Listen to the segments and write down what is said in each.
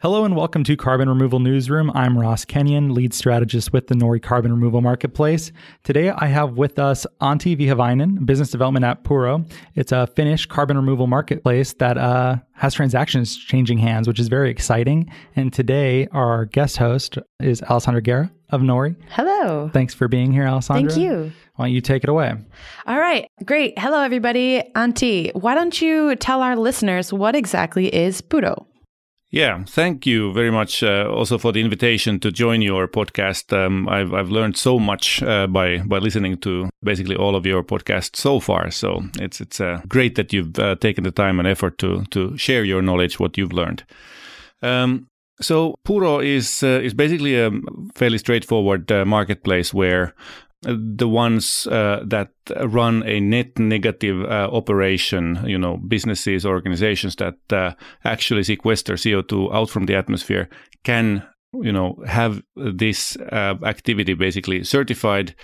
Hello and welcome to Carbon Removal Newsroom. I'm Ross Kenyon, lead strategist with the Nori Carbon Removal Marketplace. Today I have with us Antti Vehviläinen, business development at Puro. It's a Finnish carbon removal marketplace that uh, has transactions changing hands, which is very exciting. And today our guest host is Alessandra Guerra of Nori. Hello. Thanks for being here, Alessandra. Thank you. Why don't you take it away? All right. Great. Hello, everybody. Antti, why don't you tell our listeners what exactly is Puro? Yeah, thank you very much uh, also for the invitation to join your podcast. Um, I've I've learned so much uh, by by listening to basically all of your podcasts so far. So it's it's uh, great that you've uh, taken the time and effort to to share your knowledge, what you've learned. Um, so Puro is uh, is basically a fairly straightforward uh, marketplace where the ones uh, that run a net negative uh, operation, you know, businesses, organizations that uh, actually sequester CO2 out from the atmosphere can, you know, have this uh, activity basically certified,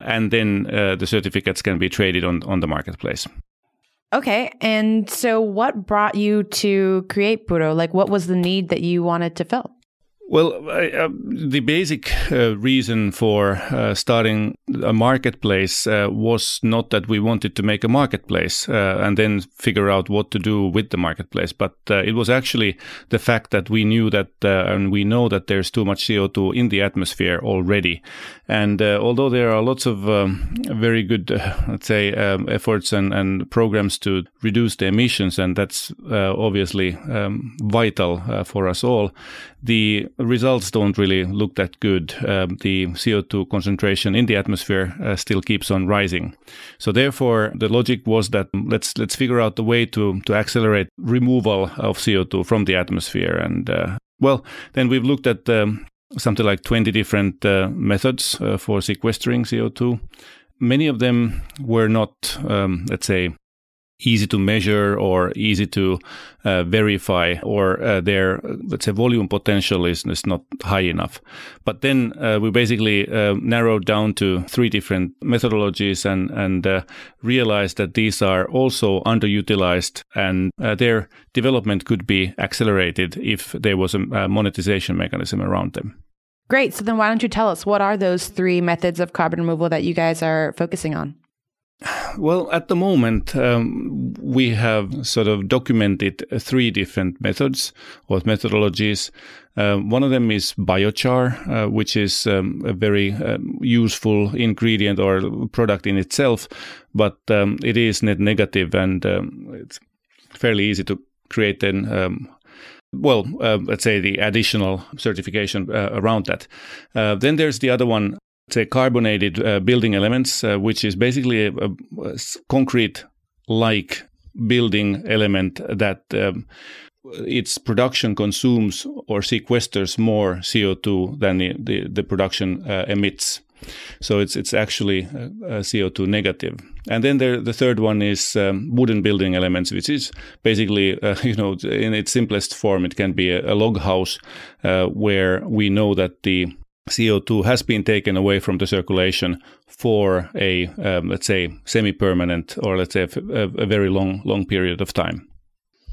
and then uh, the certificates can be traded on on the marketplace. Okay, and so what brought you to create Puro? Like, what was the need that you wanted to fill? Well, uh, the basic uh, reason for uh, starting a marketplace uh, was not that we wanted to make a marketplace uh, and then figure out what to do with the marketplace, but uh, it was actually the fact that we knew that and we know that there's too much CO2 in the atmosphere already. And although there are lots of um, very good, let's say, um, efforts and, and programs to reduce the emissions, and that's obviously um, vital for us all, the results don't really look that good. Um, the CO2 concentration in the atmosphere uh, still keeps on rising. So therefore, the logic was that let's let's figure out the way to to accelerate removal of CO2 from the atmosphere. And uh, well, then we've looked at um, something like 20 different uh, methods uh, for sequestering CO2. Many of them were not, um, let's say, easy to measure or easy to uh, verify or uh, their let's say volume potential is, is not high enough. But then uh, we basically uh, narrowed down to three different methodologies and and uh, realized that these are also underutilized and uh, their development could be accelerated if there was a monetization mechanism around them. Great. So then why don't you tell us what are those three methods of carbon removal that you guys are focusing on well, at the moment, um, we have sort of documented three different methods or methodologies. Uh, one of them is biochar, uh, which is um, a very um, useful ingredient or product in itself, but um, it is net negative and um, it's fairly easy to create then um, well, uh, let's say the additional certification uh, around that. Uh, then there's the other one, say carbonated uh, building elements, uh, which is basically a, a, a concrete like building element that um, its production consumes or sequesters more CO2 than the, the, the production uh, emits. So it's it's actually uh, CO2 negative. And then there, the third one is um, wooden building elements, which is basically, uh, you know, in its simplest form, it can be a, a log house uh, where we know that the CO2 has been taken away from the circulation for a, um, let's say, semi-permanent or let's say a, a, very long, long period of time.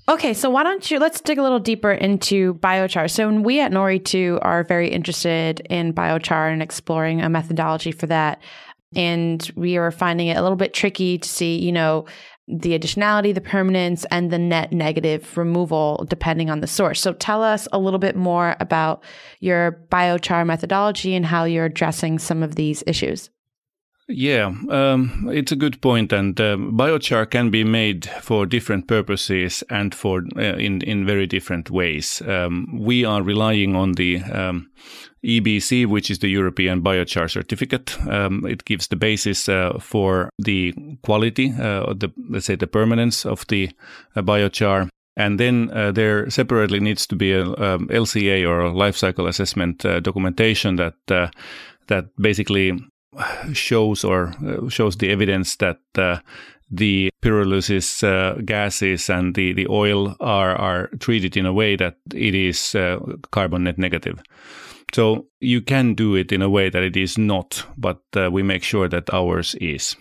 Okay, so why don't you let's dig a little deeper into biochar. So we at Nori too are very interested in biochar and exploring a methodology for that. And we are finding it a little bit tricky to see, you know, the additionality, the permanence, and the net negative removal depending on the source. So tell us a little bit more about your biochar methodology and how you're addressing some of these issues. Yeah, um, it's a good point, and uh, biochar can be made for different purposes and for uh, in in very different ways. Um, we are relying on the um, EBC, which is the European Biochar Certificate. Um, it gives the basis uh, for the quality, uh, the let's say the permanence of the uh, biochar. And then uh, there separately needs to be a um, LCA or a life cycle assessment uh, documentation that uh, that basically shows or shows the evidence that the pyrolysis uh, gases and the, the oil are, are treated in a way that it is uh, carbon net negative. So you can do it in a way that it is not, but uh, we make sure that ours is.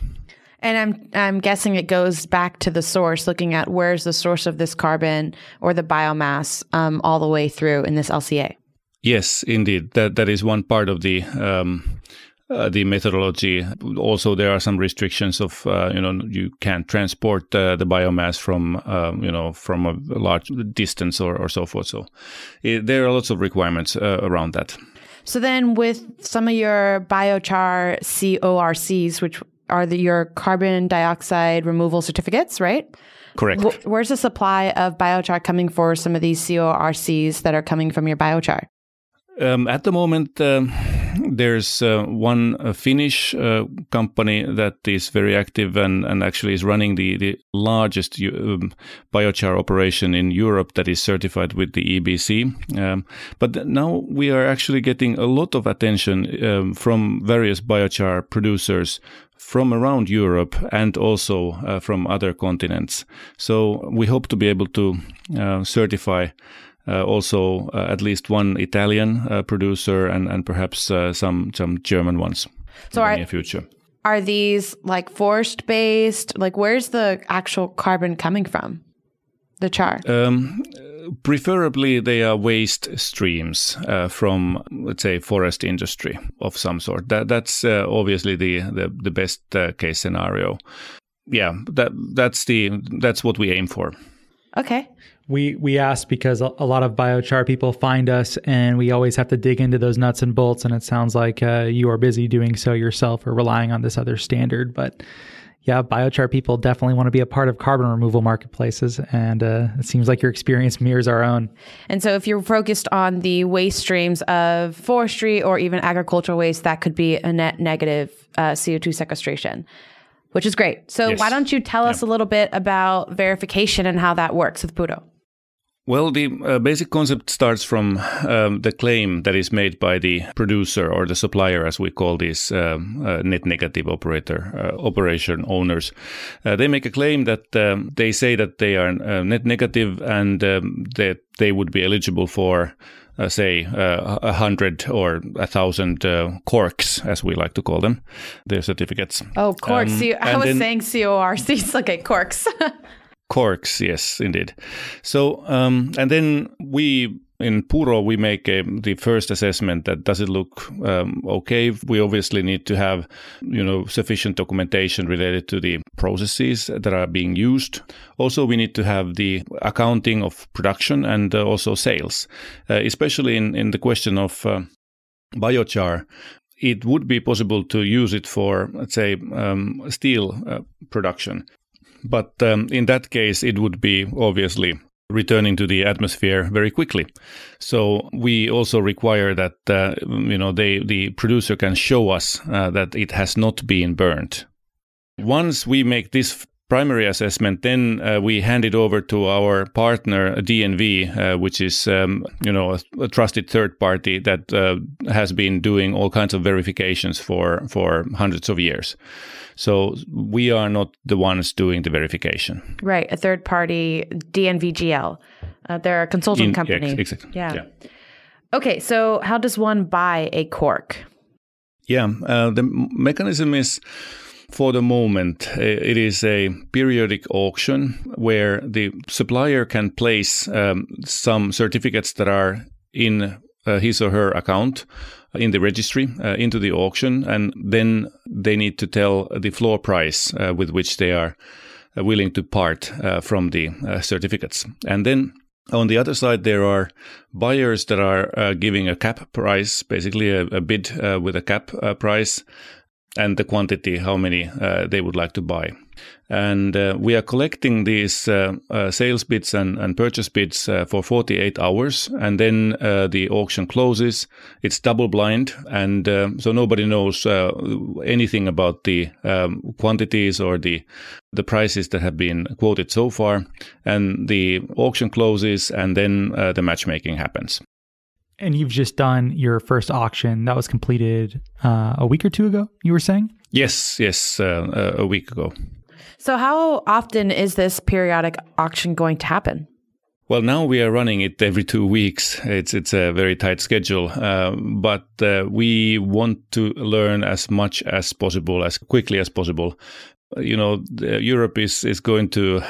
And I'm I'm guessing it goes back to the source, looking at where's the source of this carbon or the biomass um, all the way through in this LCA. Yes, indeed. That that is one part of the um, uh, the methodology. Also, there are some restrictions of uh, you know you can't transport uh, the biomass from uh, you know from a large distance or, or so forth. So it, there are lots of requirements uh, around that. So then, with some of your biochar CORCs, which are the, your carbon dioxide removal certificates, right? Correct. where's the supply of biochar coming for some of these CORCs that are coming from your biochar? Um, at the moment, um, there's uh, one uh, Finnish uh, company that is very active and, and actually is running the, the largest um, biochar operation in Europe that is certified with the EBC. Um, but now we are actually getting a lot of attention um, from various biochar producers from around Europe and also uh, from other continents. So we hope to be able to uh, certify also uh, at least one Italian uh, producer and and perhaps some some German ones so in are, the near future. Are these like forest based? Like where's the actual carbon coming from? The char. Um, preferably they are waste streams uh, from let's say forest industry of some sort that that's uh, obviously the the, the best uh, case scenario yeah that that's the that's what we aim for okay we we ask because a, lot of biochar people find us, and we always have to dig into those nuts and bolts. And it sounds like uh, you are busy doing so yourself, or relying on this other standard. But yeah, biochar people definitely want to be a part of carbon removal marketplaces, and uh, it seems like your experience mirrors our own. And so, if you're focused on the waste streams of forestry or even agricultural waste, that could be a net negative uh, CO2 sequestration which is great. So yes. why don't you tell us a little bit about verification and how that works with Puro? Well, the uh, basic concept starts from um, the claim that is made by the producer or the supplier, as we call these um, uh, net negative operator uh, operation owners. Uh, they make a claim that um, they say that they are uh, net negative and um, that they would be eligible for. Uh, say a hundred or a thousand corks, as we like to call them, their certificates. Oh, corks! Um, I was then, saying C O R C. Okay, corks. corks yes indeed so um, and then we in Puro, we make a, the first assessment that does it look um, okay. We obviously need to have, you know, sufficient documentation related to the processes that are being used. Also, we need to have the accounting of production and uh, also sales, uh, especially in, in the question of uh, biochar. It would be possible to use it for, let's say, um, steel uh, production. But um, in that case, it would be obviously returning to the atmosphere very quickly. So we also require that uh, you know they, the producer can show us uh, that it has not been burned. Once we make this primary assessment, then uh, we hand it over to our partner DNV, uh, which is um, you know a, a, trusted third party that uh, has been doing all kinds of verifications for for hundreds of years. So we are not the ones doing the verification. Right, a third party DNVGL. Uh, they're a consulting In, company. exactly. Yeah. yeah. Okay, so how does one buy a cork? Yeah, uh, the mechanism is for the moment, it is a periodic auction where the supplier can place um, some certificates that are in uh, his or her account in the registry uh, into the auction, and then they need to tell the floor price uh, with which they are uh, willing to part uh, from the uh, certificates. And then on the other side, there are buyers that are giving a cap price, basically a, a bid with a cap price, and the quantity, how many uh, they would like to buy. And uh, we are collecting these uh, uh sales bids and, and purchase bids uh, for 48 hours, and then uh, the auction closes. It's double blind, and so nobody knows anything about the um, quantities or the the prices that have been quoted so far. And the auction closes, and then the matchmaking happens and you've just done your first auction that was completed uh, a week or two ago. You were saying? Yes, yes, uh, a week ago. So, how often is this periodic auction going to happen? Well, now we are running it every two weeks. It's it's a very tight schedule, uh, but uh, we want to learn as much as possible, as quickly as possible, you know, Europe is, is going to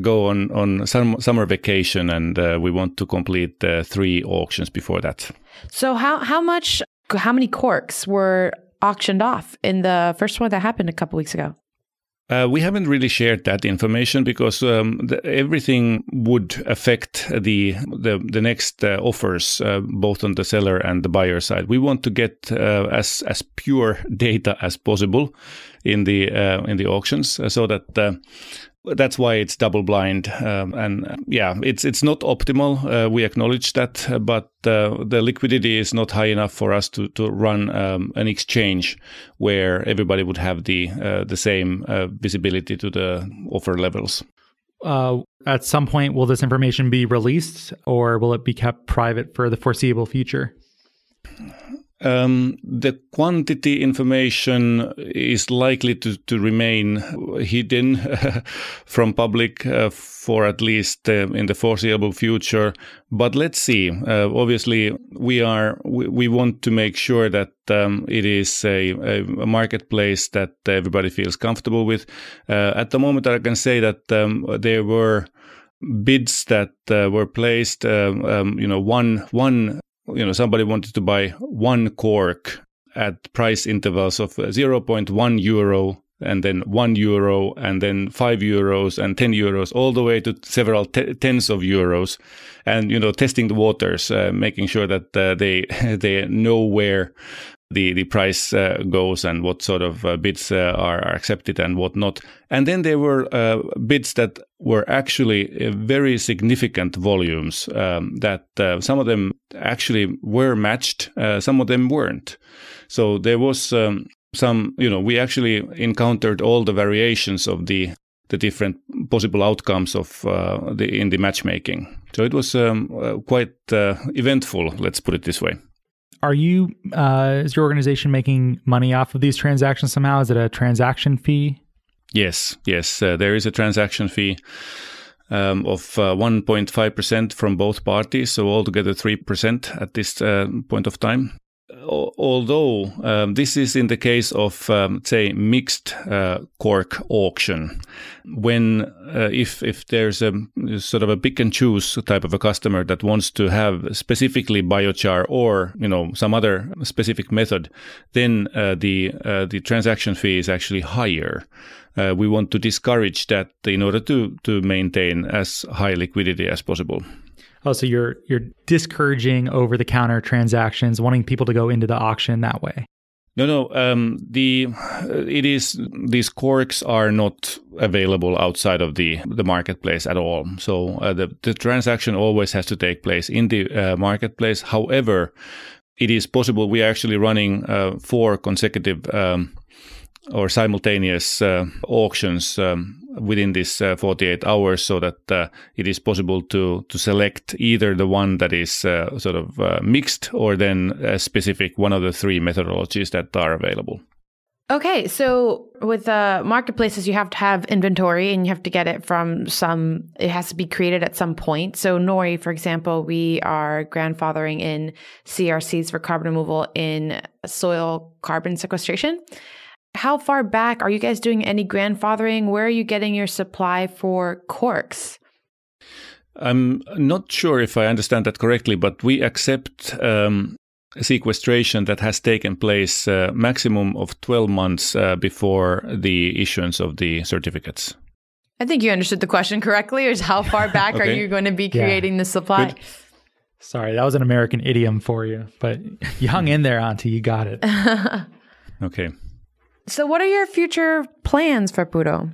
go on, on some summer vacation and uh, we want to complete uh, three auctions before that. So how, how much, how many corks were auctioned off in the first one that happened a couple weeks ago? Uh, we haven't really shared that information because um, the, everything would affect the the, the next uh, offers, uh, both on the seller and the buyer side. We want to get uh, as as pure data as possible in the uh, in the auctions, uh, so that that's why it's double blind um, and uh, yeah it's it's not optimal. Uh, we acknowledge that uh, but uh, the liquidity is not high enough for us to to run um, an exchange where everybody would have the uh, the same uh, visibility to the offer levels. At some point will this information be released or will it be kept private for the foreseeable future um, the quantity information is likely to, to remain hidden from public uh, for at least uh, in the foreseeable future. But let's see. Uh, obviously, we are we, we, want to make sure that um, it is a, a, marketplace that everybody feels comfortable with. Uh, at the moment, I can say that um, there were bids that uh, were placed. Um, um you know, one one you know somebody wanted to buy one cork at price intervals of uh, 0.1 euro and then 1 euro and then 5 euros and 10 euros all the way to several t- tens of euros and you know testing the waters uh, making sure that uh, they they know where the the price uh, goes and what sort of uh, bids uh, are, are, accepted and what not. And then there were uh, bids that were actually uh, very significant volumes. Um, that uh, some of them actually were matched, some of them weren't. So there was um, some, you know, we actually encountered all the variations of the the different possible outcomes of the in the matchmaking. So it was um, quite uh, eventful. Let's put it this way. Are you, uh, is your organization making money off of these transactions somehow? Is it a transaction fee? Yes, yes. Uh, there is a transaction fee um, of uh, 1.5% from both parties, so altogether 3% at this uh, point of time although um, this is in the case of um, say mixed uh, cork auction. When uh, if if there's a sort of a pick and choose type of a customer that wants to have specifically biochar or you know some other specific method then uh, the uh, the transaction fee is actually higher. Uh, we want to discourage that in order to to maintain as high liquidity as possible Oh, so you're you're discouraging over the counter transactions, wanting people to go into the auction that way. No, no. Um, the it is these corks are not available outside of the the marketplace at all. So uh, the the transaction always has to take place in the uh, marketplace. However, it is possible. We are actually running uh, four consecutive um, or simultaneous uh, auctions um, within this uh, 48 hours so that uh, it is possible to to select either the one that is uh, sort of uh, mixed or then a specific one of the three methodologies that are available. Okay, so with marketplaces, you have to have inventory and you have to get it from some, it has to be created at some point. So, Nori, for example, we are grandfathering in CRCs for carbon removal in soil carbon sequestration. How far back are you guys doing any grandfathering? Where are you getting your supply for corks? I'm not sure if I understand that correctly, but we accept um, sequestration that has taken place uh, maximum of 12 months uh, before the issuance of the certificates. I think you understood the question correctly. Is how far back okay. are you going to be creating yeah. the supply? Good. Sorry, that was an American idiom for you, but you hung in there, Antti. You got it. okay. So, what are your future plans for Puro?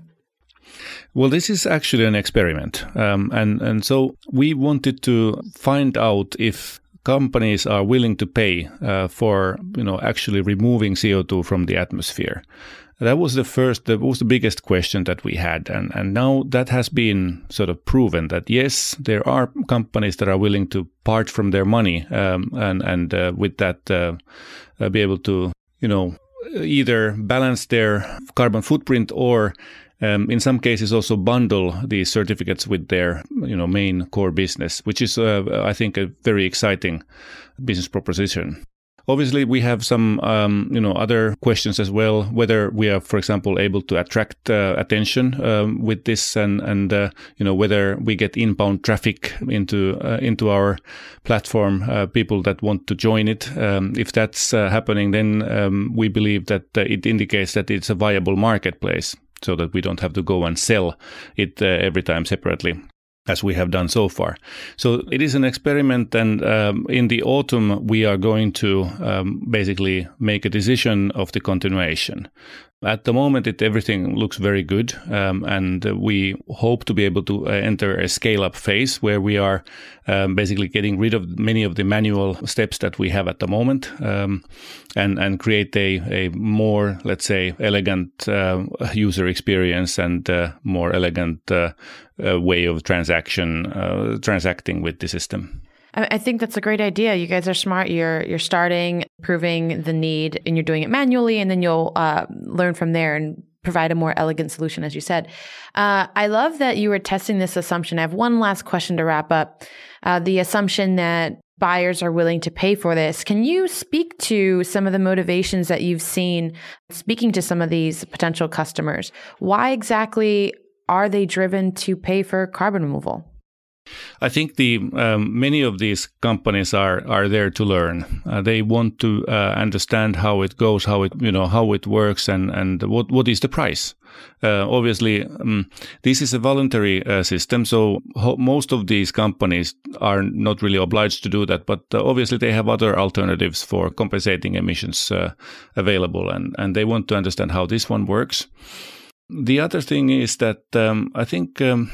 Well, this is actually an experiment, um, and and so we wanted to find out if companies are willing to pay uh, for you know actually removing CO two from the atmosphere. That was the first, that was the biggest question that we had, and and now that has been sort of proven that yes, there are companies that are willing to part from their money, um, and and uh, with that uh, uh be able to you know either balance their carbon footprint or um, in some cases also bundle these certificates with their you know main core business which is uh, i think a very exciting business proposition Obviously, we have some, um, you know, other questions as well. Whether we are, for example, able to attract uh, attention um, with this, and and uh, you know whether we get inbound traffic into uh, into our platform, uh, people that want to join it. Um, if that's uh, happening, then um, we believe that uh, it indicates that it's a viable marketplace, so that we don't have to go and sell it every time separately as we have done so far. So it is an experiment, and um, in the autumn, we are going to um, basically make a decision of the continuation. At the moment, it everything looks very good, um, and we hope to be able to uh, enter a scale-up phase where we are um, basically getting rid of many of the manual steps that we have at the moment, um, and and create a a more let's say elegant uh, user experience and uh, more elegant uh, uh, way of transaction uh, transacting with the system. I think that's a great idea. You guys are smart. You're you're starting, proving the need, and you're doing it manually, and then you'll uh, learn from there and provide a more elegant solution, as you said. Uh, I love that you were testing this assumption. I have one last question to wrap up. Uh, the assumption that buyers are willing to pay for this. Can you speak to some of the motivations that you've seen speaking to some of these potential customers? Why exactly are they driven to pay for carbon removal? I think the um, many of these companies are are there to learn. Uh, they want to uh, understand how it goes, how it you know how it works, and and what what is the price. Uh, obviously, um, this is a voluntary uh, system, so ho- most of these companies are not really obliged to do that. But uh, obviously, they have other alternatives for compensating emissions uh, available, and and they want to understand how this one works. The other thing is that um, I think um,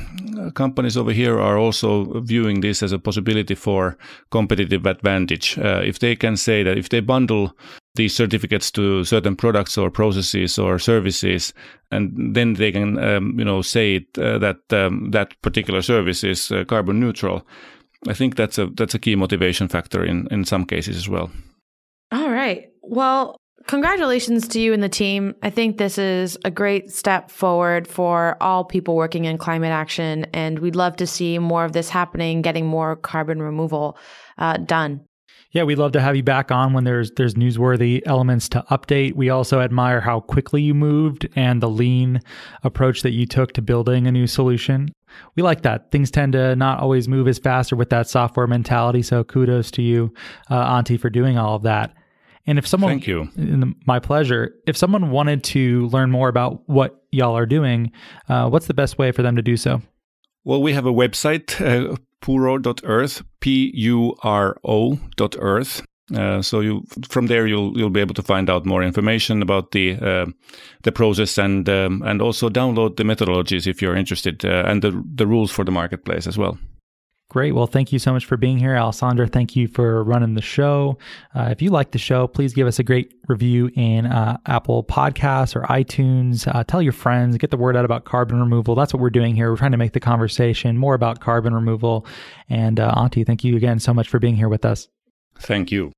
companies over here are also viewing this as a possibility for competitive advantage. Uh, if they can say that if they bundle these certificates to certain products or processes or services, and then they can, um, you know, say it, uh, that um, that particular service is uh, carbon neutral. I think that's a that's a key motivation factor in in some cases as well. All right. Well, Congratulations to you and the team. I think this is a great step forward for all people working in climate action, and we'd love to see more of this happening, getting more carbon removal uh, done. Yeah, we'd love to have you back on when there's there's newsworthy elements to update. We also admire how quickly you moved and the lean approach that you took to building a new solution. We like that. Things tend to not always move as fast or with that software mentality. So kudos to you, uh, Antti, for doing all of that. And if someone, thank you, my pleasure. If someone wanted to learn more about what y'all are doing, uh, what's the best way for them to do so? Well, we have a website, uh, puro.earth, p u r o dot earth. Uh, so you from there you'll you'll be able to find out more information about the uh, the process and um, and also download the methodologies if you're interested uh, and the the rules for the marketplace as well. Great. Well, thank you so much for being here, Alessandra. Thank you for running the show. Uh, if you like the show, please give us a great review in uh, Apple Podcasts or iTunes. Uh, tell your friends, get the word out about carbon removal. That's what we're doing here. We're trying to make the conversation more about carbon removal. And uh, Antti, thank you again so much for being here with us. Thank you.